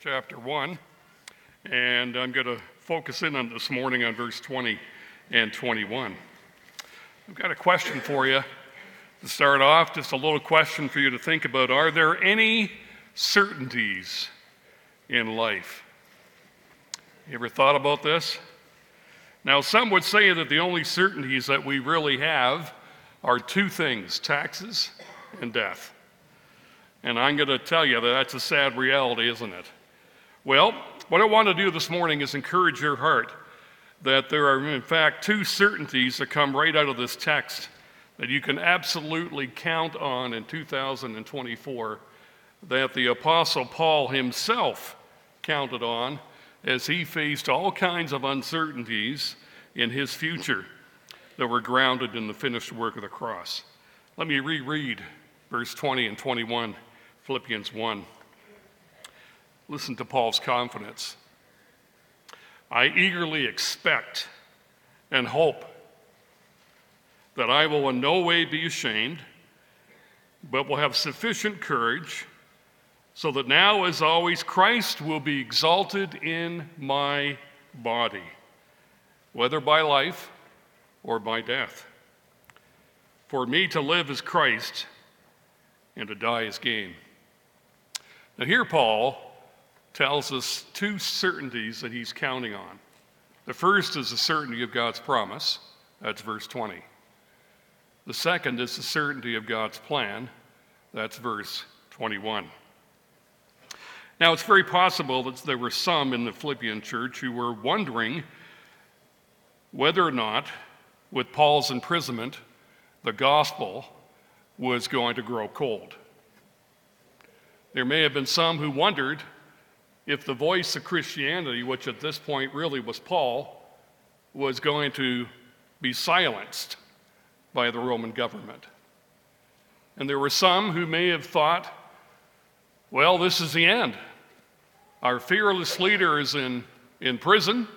chapter 1, and I'm going to focus in on this morning on verse 20 and 21. I've got a question for you to start off, just a little question for you to think about. Are there any certainties in life? You ever thought about this? Now, some would say that the only certainties that we really have are two things taxes and death. And I'm going to tell you that that's a sad reality, isn't it? Well, what I want to do this morning is encourage your heart that there are, in fact, two certainties that come right out of this text that you can absolutely count on in 2024 that the Apostle Paul himself counted on as he faced all kinds of uncertainties in his future that were grounded in the finished work of the cross. Let me reread verse 20 and 21, Philippians 1. Listen to Paul's confidence. I eagerly expect and hope that I will in no way be ashamed, but will have sufficient courage, so that now, as always, Christ will be exalted in my body, whether by life or by death. For me to live is Christ, and to die is gain. Now, here Paul tells us two certainties that he's counting on. The first is the certainty of God's promise, that's verse 20. The second is the certainty of God's plan, that's verse 21. Now, it's very possible that there were some in the Philippian church who were wondering whether or not, with Paul's imprisonment, the gospel was going to grow cold. There may have been some who wondered if the voice of Christianity, which at this point really was Paul, was going to be silenced by the Roman government. And there were some who may have thought, well, this is the end. Our fearless leader is in, in prison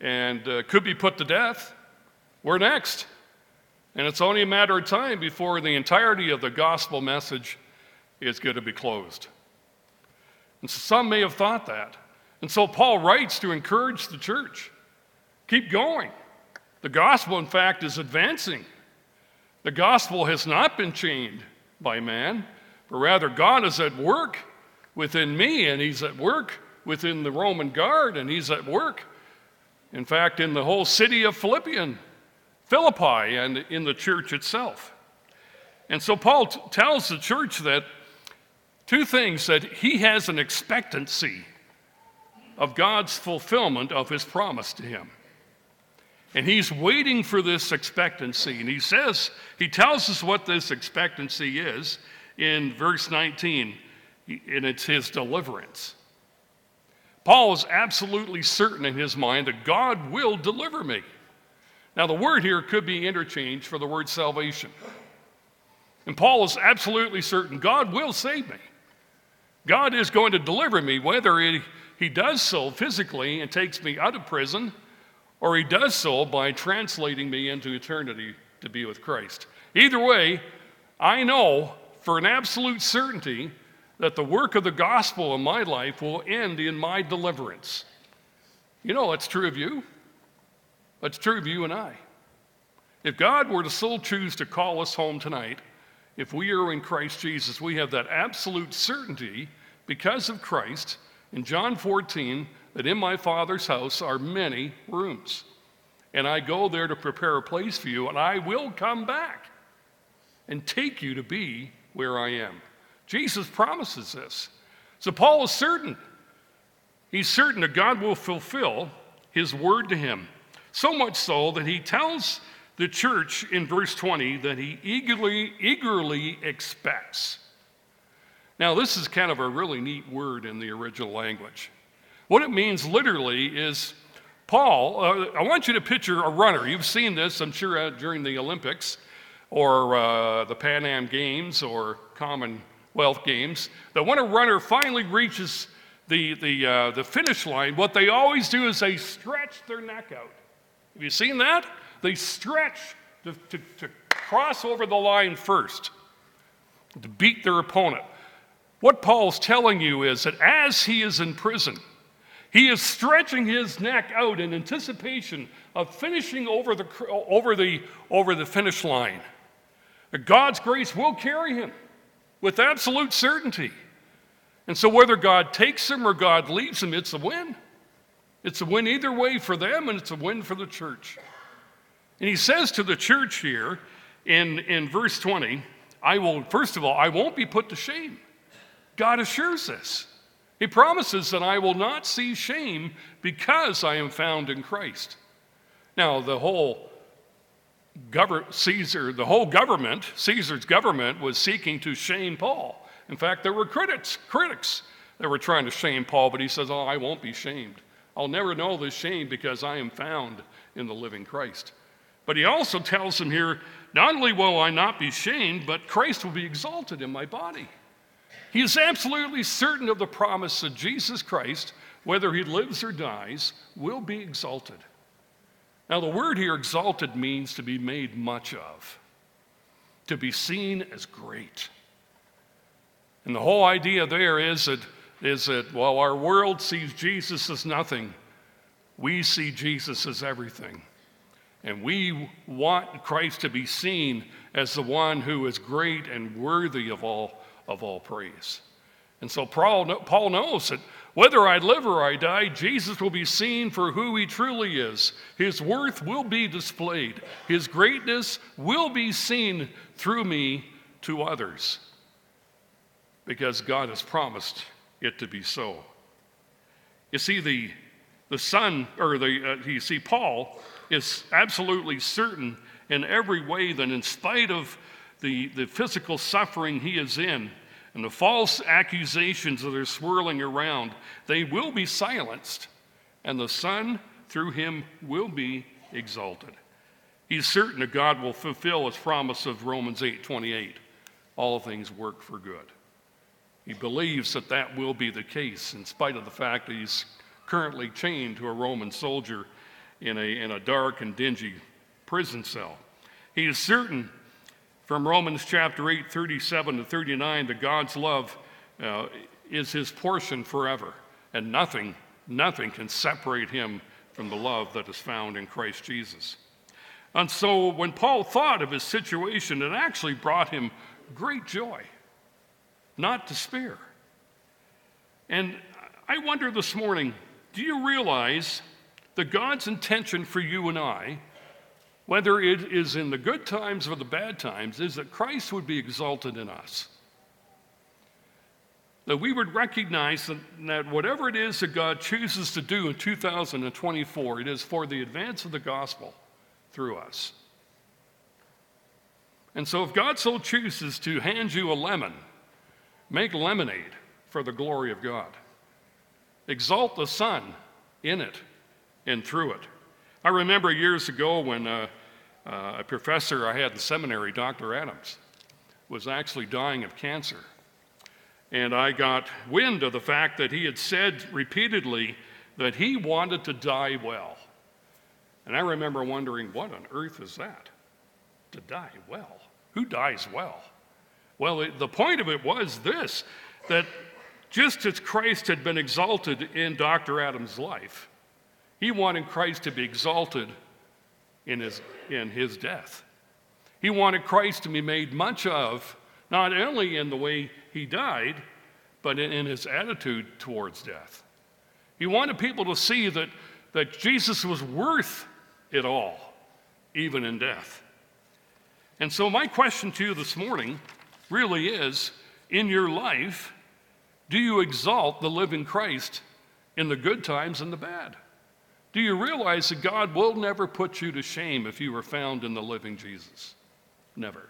and uh, could be put to death. We're next. And it's only a matter of time before the entirety of the gospel message is going to be closed. And some may have thought that. And so Paul writes to encourage the church keep going. The gospel, in fact, is advancing. The gospel has not been chained by man, but rather God is at work within me, and He's at work within the Roman guard, and He's at work, in fact, in the whole city of Philippian, Philippi, and in the church itself. And so Paul t- tells the church that Two things that he has an expectancy of God's fulfillment of his promise to him. And he's waiting for this expectancy. And he says, he tells us what this expectancy is in verse 19, and it's his deliverance. Paul is absolutely certain in his mind that God will deliver me. Now, the word here could be interchanged for the word salvation. And Paul is absolutely certain God will save me. God is going to deliver me, whether he, he does so physically and takes me out of prison, or he does so by translating me into eternity to be with Christ. Either way, I know for an absolute certainty that the work of the gospel in my life will end in my deliverance. You know, that's true of you. That's true of you and I. If God were to so choose to call us home tonight, if we are in Christ Jesus, we have that absolute certainty because of Christ in John 14 that in my Father's house are many rooms. And I go there to prepare a place for you, and I will come back and take you to be where I am. Jesus promises this. So Paul is certain. He's certain that God will fulfill his word to him. So much so that he tells the church in verse 20 that he eagerly, eagerly expects. Now, this is kind of a really neat word in the original language. What it means literally is Paul, uh, I want you to picture a runner. You've seen this, I'm sure, uh, during the Olympics or uh, the Pan Am Games or Commonwealth Games, that when a runner finally reaches the, the, uh, the finish line, what they always do is they stretch their neck out. Have you seen that? They stretch to, to, to cross over the line first, to beat their opponent. What Paul's telling you is that as he is in prison, he is stretching his neck out in anticipation of finishing over the, over the, over the finish line. God's grace will carry him with absolute certainty. And so, whether God takes him or God leaves him, it's a win. It's a win either way for them, and it's a win for the church. And he says to the church here in, in verse 20, I will, first of all, I won't be put to shame. God assures this. He promises that I will not see shame because I am found in Christ. Now, the whole Caesar, the whole government, Caesar's government was seeking to shame Paul. In fact, there were critics, critics that were trying to shame Paul, but he says, Oh, I won't be shamed. I'll never know this shame because I am found in the living Christ. But he also tells them here, not only will I not be shamed, but Christ will be exalted in my body. He is absolutely certain of the promise that Jesus Christ, whether he lives or dies, will be exalted. Now, the word here, exalted, means to be made much of, to be seen as great. And the whole idea there is that, is that while our world sees Jesus as nothing, we see Jesus as everything. And we want Christ to be seen as the one who is great and worthy of all, of all praise. And so Paul, Paul knows that whether I live or I die, Jesus will be seen for who he truly is. His worth will be displayed, his greatness will be seen through me to others because God has promised it to be so. You see, the, the Son, or the, uh, you see, Paul is absolutely certain in every way that in spite of the, the physical suffering he is in, and the false accusations that are swirling around, they will be silenced, and the Son, through him, will be exalted. He's certain that God will fulfill his promise of Romans 8 28. All things work for good. He believes that that will be the case, in spite of the fact that he's currently chained to a Roman soldier in a, in a dark and dingy prison cell. He is certain from Romans chapter 8, 37 to 39, that God's love uh, is his portion forever, and nothing, nothing can separate him from the love that is found in Christ Jesus. And so when Paul thought of his situation, it actually brought him great joy, not despair. And I wonder this morning do you realize that God's intention for you and I whether it is in the good times or the bad times, is that Christ would be exalted in us. That we would recognize that, that whatever it is that God chooses to do in 2024, it is for the advance of the gospel through us. And so, if God so chooses to hand you a lemon, make lemonade for the glory of God. Exalt the Son in it and through it. I remember years ago when uh, uh, a professor I had in seminary, Dr. Adams, was actually dying of cancer. And I got wind of the fact that he had said repeatedly that he wanted to die well. And I remember wondering, what on earth is that? To die well? Who dies well? Well, it, the point of it was this that just as Christ had been exalted in Dr. Adams' life, he wanted Christ to be exalted in his, in his death. He wanted Christ to be made much of, not only in the way he died, but in, in his attitude towards death. He wanted people to see that, that Jesus was worth it all, even in death. And so, my question to you this morning really is in your life, do you exalt the living Christ in the good times and the bad? Do you realize that God will never put you to shame if you are found in the living Jesus? Never.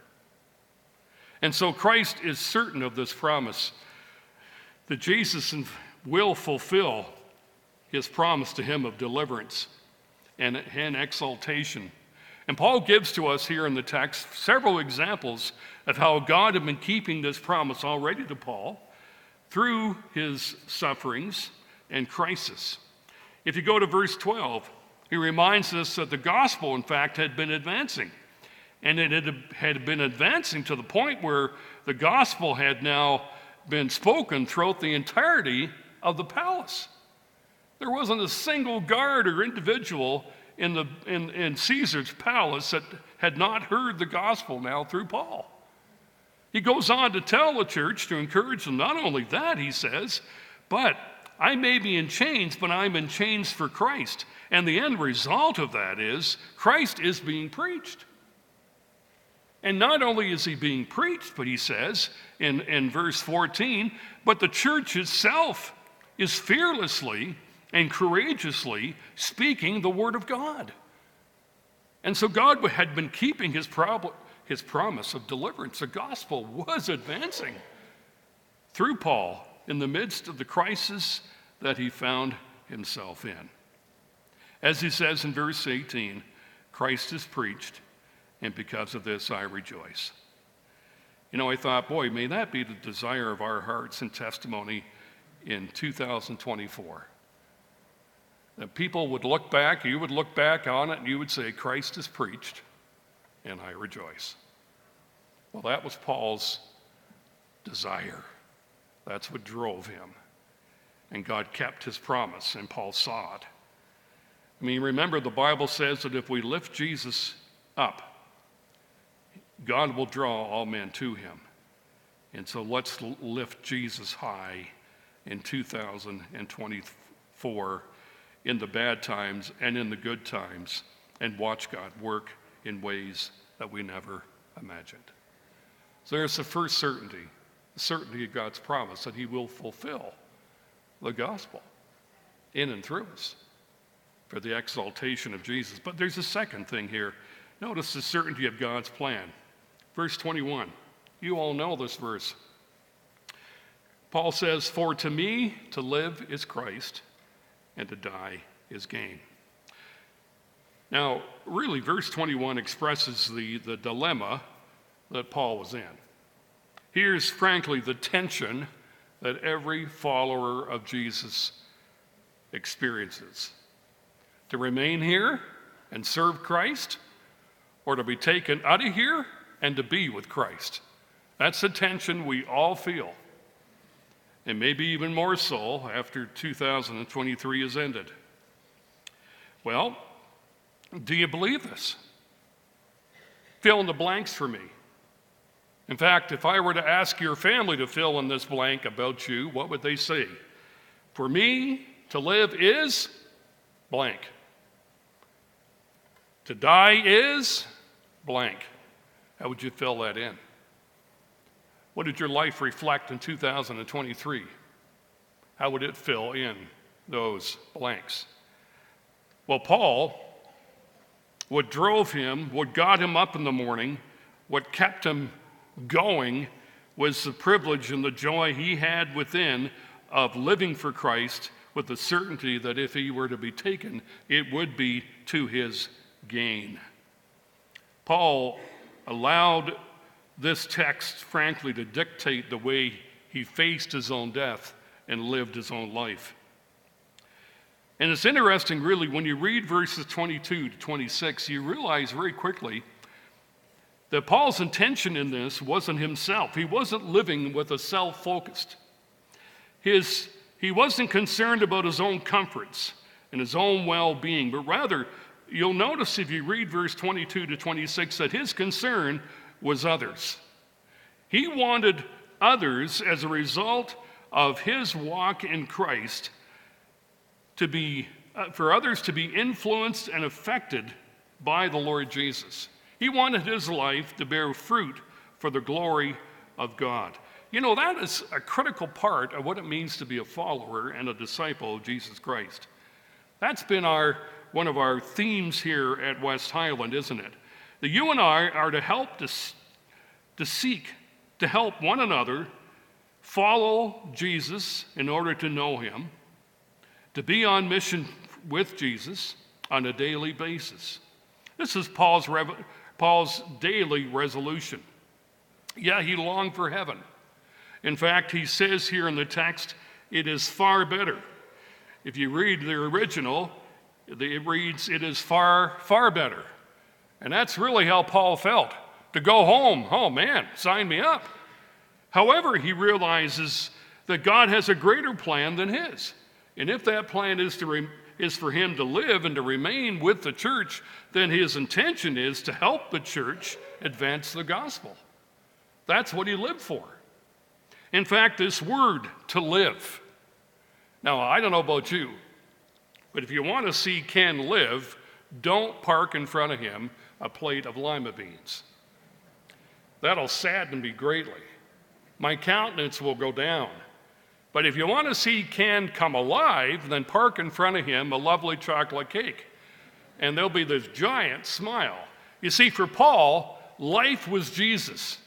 And so Christ is certain of this promise that Jesus will fulfill his promise to him of deliverance and, and exaltation. And Paul gives to us here in the text several examples of how God had been keeping this promise already to Paul through his sufferings and crisis. If you go to verse 12, he reminds us that the gospel, in fact, had been advancing. And it had been advancing to the point where the gospel had now been spoken throughout the entirety of the palace. There wasn't a single guard or individual in, the, in, in Caesar's palace that had not heard the gospel now through Paul. He goes on to tell the church to encourage them. Not only that, he says, but I may be in chains, but I'm in chains for Christ. And the end result of that is Christ is being preached. And not only is he being preached, but he says in, in verse 14, but the church itself is fearlessly and courageously speaking the word of God. And so God had been keeping his, prob- his promise of deliverance. The gospel was advancing through Paul in the midst of the crisis that he found himself in. As he says in verse 18, Christ is preached, and because of this I rejoice. You know, I thought, boy, may that be the desire of our hearts and testimony in 2024. That people would look back, you would look back on it, and you would say, Christ is preached, and I rejoice. Well, that was Paul's desire. That's what drove him. And God kept his promise, and Paul saw it. I mean, remember, the Bible says that if we lift Jesus up, God will draw all men to him. And so let's lift Jesus high in 2024 in the bad times and in the good times and watch God work in ways that we never imagined. So there's the first certainty certainty of God's promise that He will fulfill the gospel in and through us for the exaltation of Jesus. But there's a second thing here. Notice the certainty of God's plan. Verse 21. You all know this verse. Paul says, For to me to live is Christ, and to die is gain. Now, really, verse 21 expresses the, the dilemma that Paul was in. Here's, frankly, the tension that every follower of Jesus experiences to remain here and serve Christ, or to be taken out of here and to be with Christ. That's the tension we all feel and maybe even more so after 2023 has ended. Well, do you believe this? Fill in the blanks for me. In fact, if I were to ask your family to fill in this blank about you, what would they say? For me, to live is blank. To die is blank. How would you fill that in? What did your life reflect in 2023? How would it fill in those blanks? Well, Paul, what drove him, what got him up in the morning, what kept him going was the privilege and the joy he had within of living for Christ with the certainty that if he were to be taken, it would be to his gain. Paul allowed this text, frankly, to dictate the way he faced his own death and lived his own life. And it's interesting, really, when you read verses 22 to 26, you realize very quickly that Paul's intention in this wasn't himself. He wasn't living with a self focused. His, he wasn't concerned about his own comforts and his own well being, but rather, you'll notice if you read verse 22 to 26 that his concern was others. He wanted others, as a result of his walk in Christ, to be, uh, for others to be influenced and affected by the Lord Jesus. He wanted his life to bear fruit for the glory of God. You know, that is a critical part of what it means to be a follower and a disciple of Jesus Christ. That's been our, one of our themes here at West Highland, isn't it? That you and I are to help to, to seek to help one another follow Jesus in order to know him, to be on mission with Jesus on a daily basis. This is Paul's, rev- Paul's daily resolution. Yeah, he longed for heaven. In fact, he says here in the text, it is far better. If you read the original, it reads, it is far, far better. And that's really how Paul felt. To go home, oh man, sign me up. However, he realizes that God has a greater plan than his. And if that plan is, to re- is for him to live and to remain with the church, then his intention is to help the church advance the gospel. That's what he lived for. In fact, this word, to live. Now, I don't know about you, but if you want to see Ken live, don't park in front of him a plate of lima beans. That'll sadden me greatly. My countenance will go down. But if you want to see Ken come alive, then park in front of him a lovely chocolate cake. And there'll be this giant smile. You see, for Paul, life was Jesus,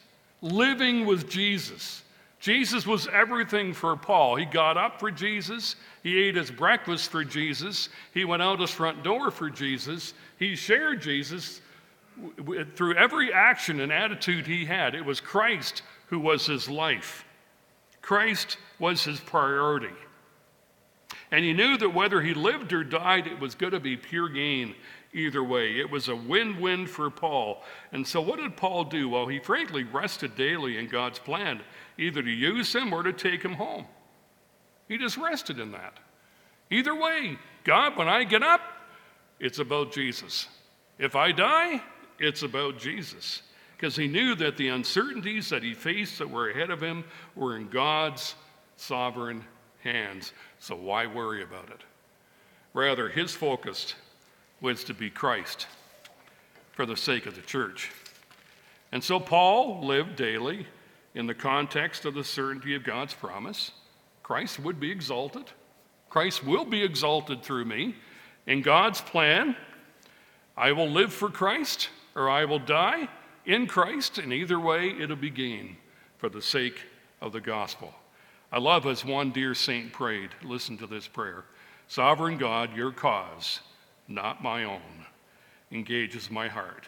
living was Jesus. Jesus was everything for Paul. He got up for Jesus. He ate his breakfast for Jesus. He went out his front door for Jesus. He shared Jesus through every action and attitude he had. It was Christ who was his life. Christ was his priority. And he knew that whether he lived or died, it was going to be pure gain either way. It was a win win for Paul. And so, what did Paul do? Well, he frankly rested daily in God's plan, either to use him or to take him home. He just rested in that. Either way, God, when I get up, it's about Jesus. If I die, it's about Jesus. Because he knew that the uncertainties that he faced that were ahead of him were in God's sovereign hands. So why worry about it? Rather, his focus was to be Christ for the sake of the church. And so Paul lived daily in the context of the certainty of God's promise. Christ would be exalted. Christ will be exalted through me. In God's plan, I will live for Christ or I will die in Christ, and either way, it'll be gain for the sake of the gospel. I love as one dear saint prayed. Listen to this prayer Sovereign God, your cause not my own, engages my heart.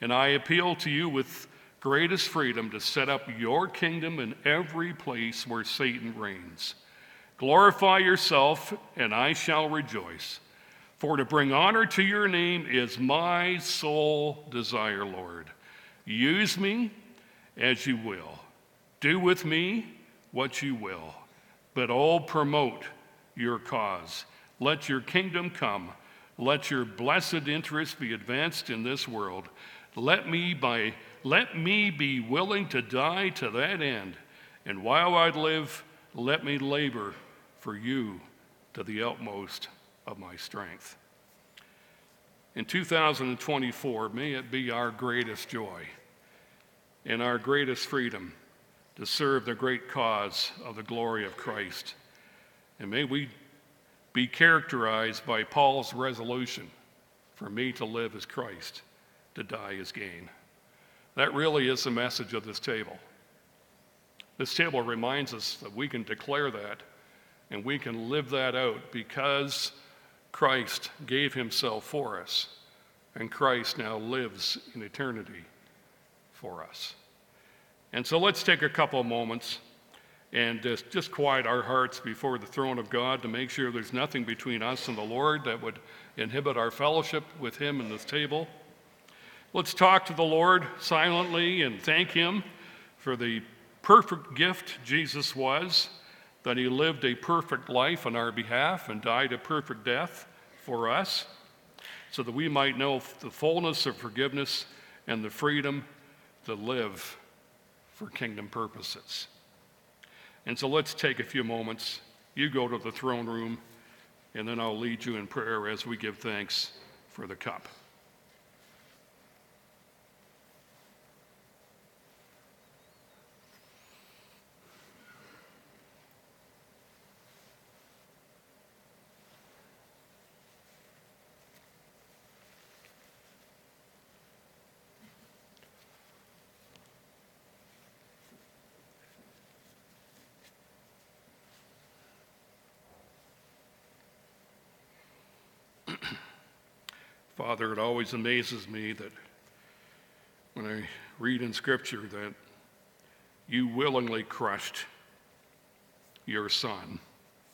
And I appeal to you with greatest freedom to set up your kingdom in every place where Satan reigns. Glorify yourself, and I shall rejoice. For to bring honor to your name is my sole desire, Lord. Use me as you will. Do with me what you will. But all promote your cause. Let your kingdom come let your blessed interest be advanced in this world. Let me, by, let me be willing to die to that end. And while I live, let me labor for you to the utmost of my strength. In 2024, may it be our greatest joy and our greatest freedom to serve the great cause of the glory of Christ. And may we be characterized by Paul's resolution for me to live as Christ, to die as gain. That really is the message of this table. This table reminds us that we can declare that and we can live that out because Christ gave himself for us and Christ now lives in eternity for us. And so let's take a couple of moments and just, just quiet our hearts before the throne of God to make sure there's nothing between us and the Lord that would inhibit our fellowship with Him in this table. Let's talk to the Lord silently and thank Him for the perfect gift Jesus was, that He lived a perfect life on our behalf and died a perfect death for us, so that we might know the fullness of forgiveness and the freedom to live for kingdom purposes. And so let's take a few moments. You go to the throne room, and then I'll lead you in prayer as we give thanks for the cup. Father, it always amazes me that when I read in Scripture that you willingly crushed your Son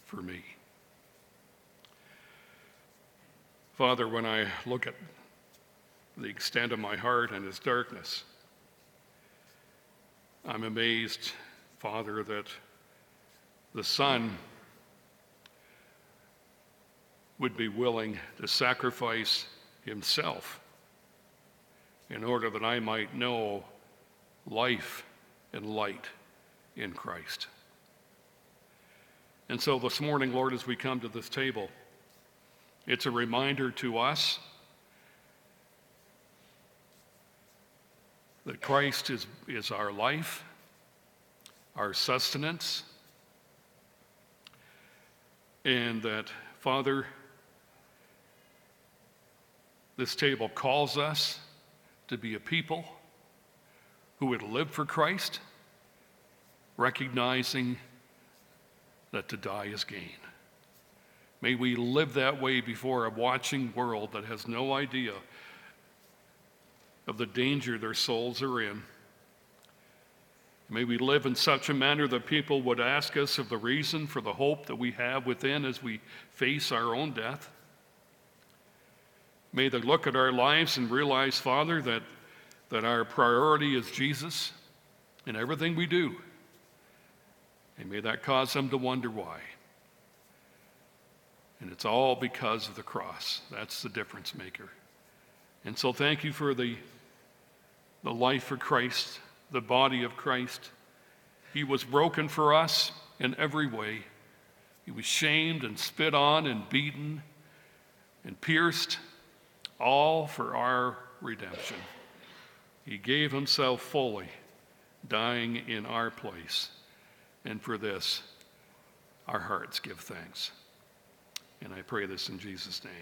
for me. Father, when I look at the extent of my heart and its darkness, I'm amazed Father, that the Son would be willing to sacrifice himself in order that I might know life and light in Christ. And so this morning, Lord, as we come to this table, it's a reminder to us that Christ is, is our life, our sustenance, and that, Father, this table calls us to be a people who would live for Christ, recognizing that to die is gain. May we live that way before a watching world that has no idea of the danger their souls are in. May we live in such a manner that people would ask us of the reason for the hope that we have within as we face our own death. May they look at our lives and realize, Father, that, that our priority is Jesus in everything we do. And may that cause them to wonder why. And it's all because of the cross. That's the difference maker. And so thank you for the, the life of Christ, the body of Christ. He was broken for us in every way. He was shamed and spit on and beaten and pierced all for our redemption. He gave himself fully, dying in our place. And for this, our hearts give thanks. And I pray this in Jesus' name.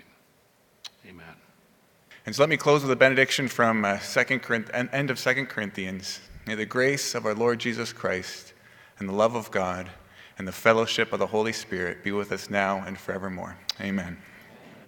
Amen. And so let me close with a benediction from uh, Second end of 2 Corinthians. May the grace of our Lord Jesus Christ and the love of God and the fellowship of the Holy Spirit be with us now and forevermore. Amen.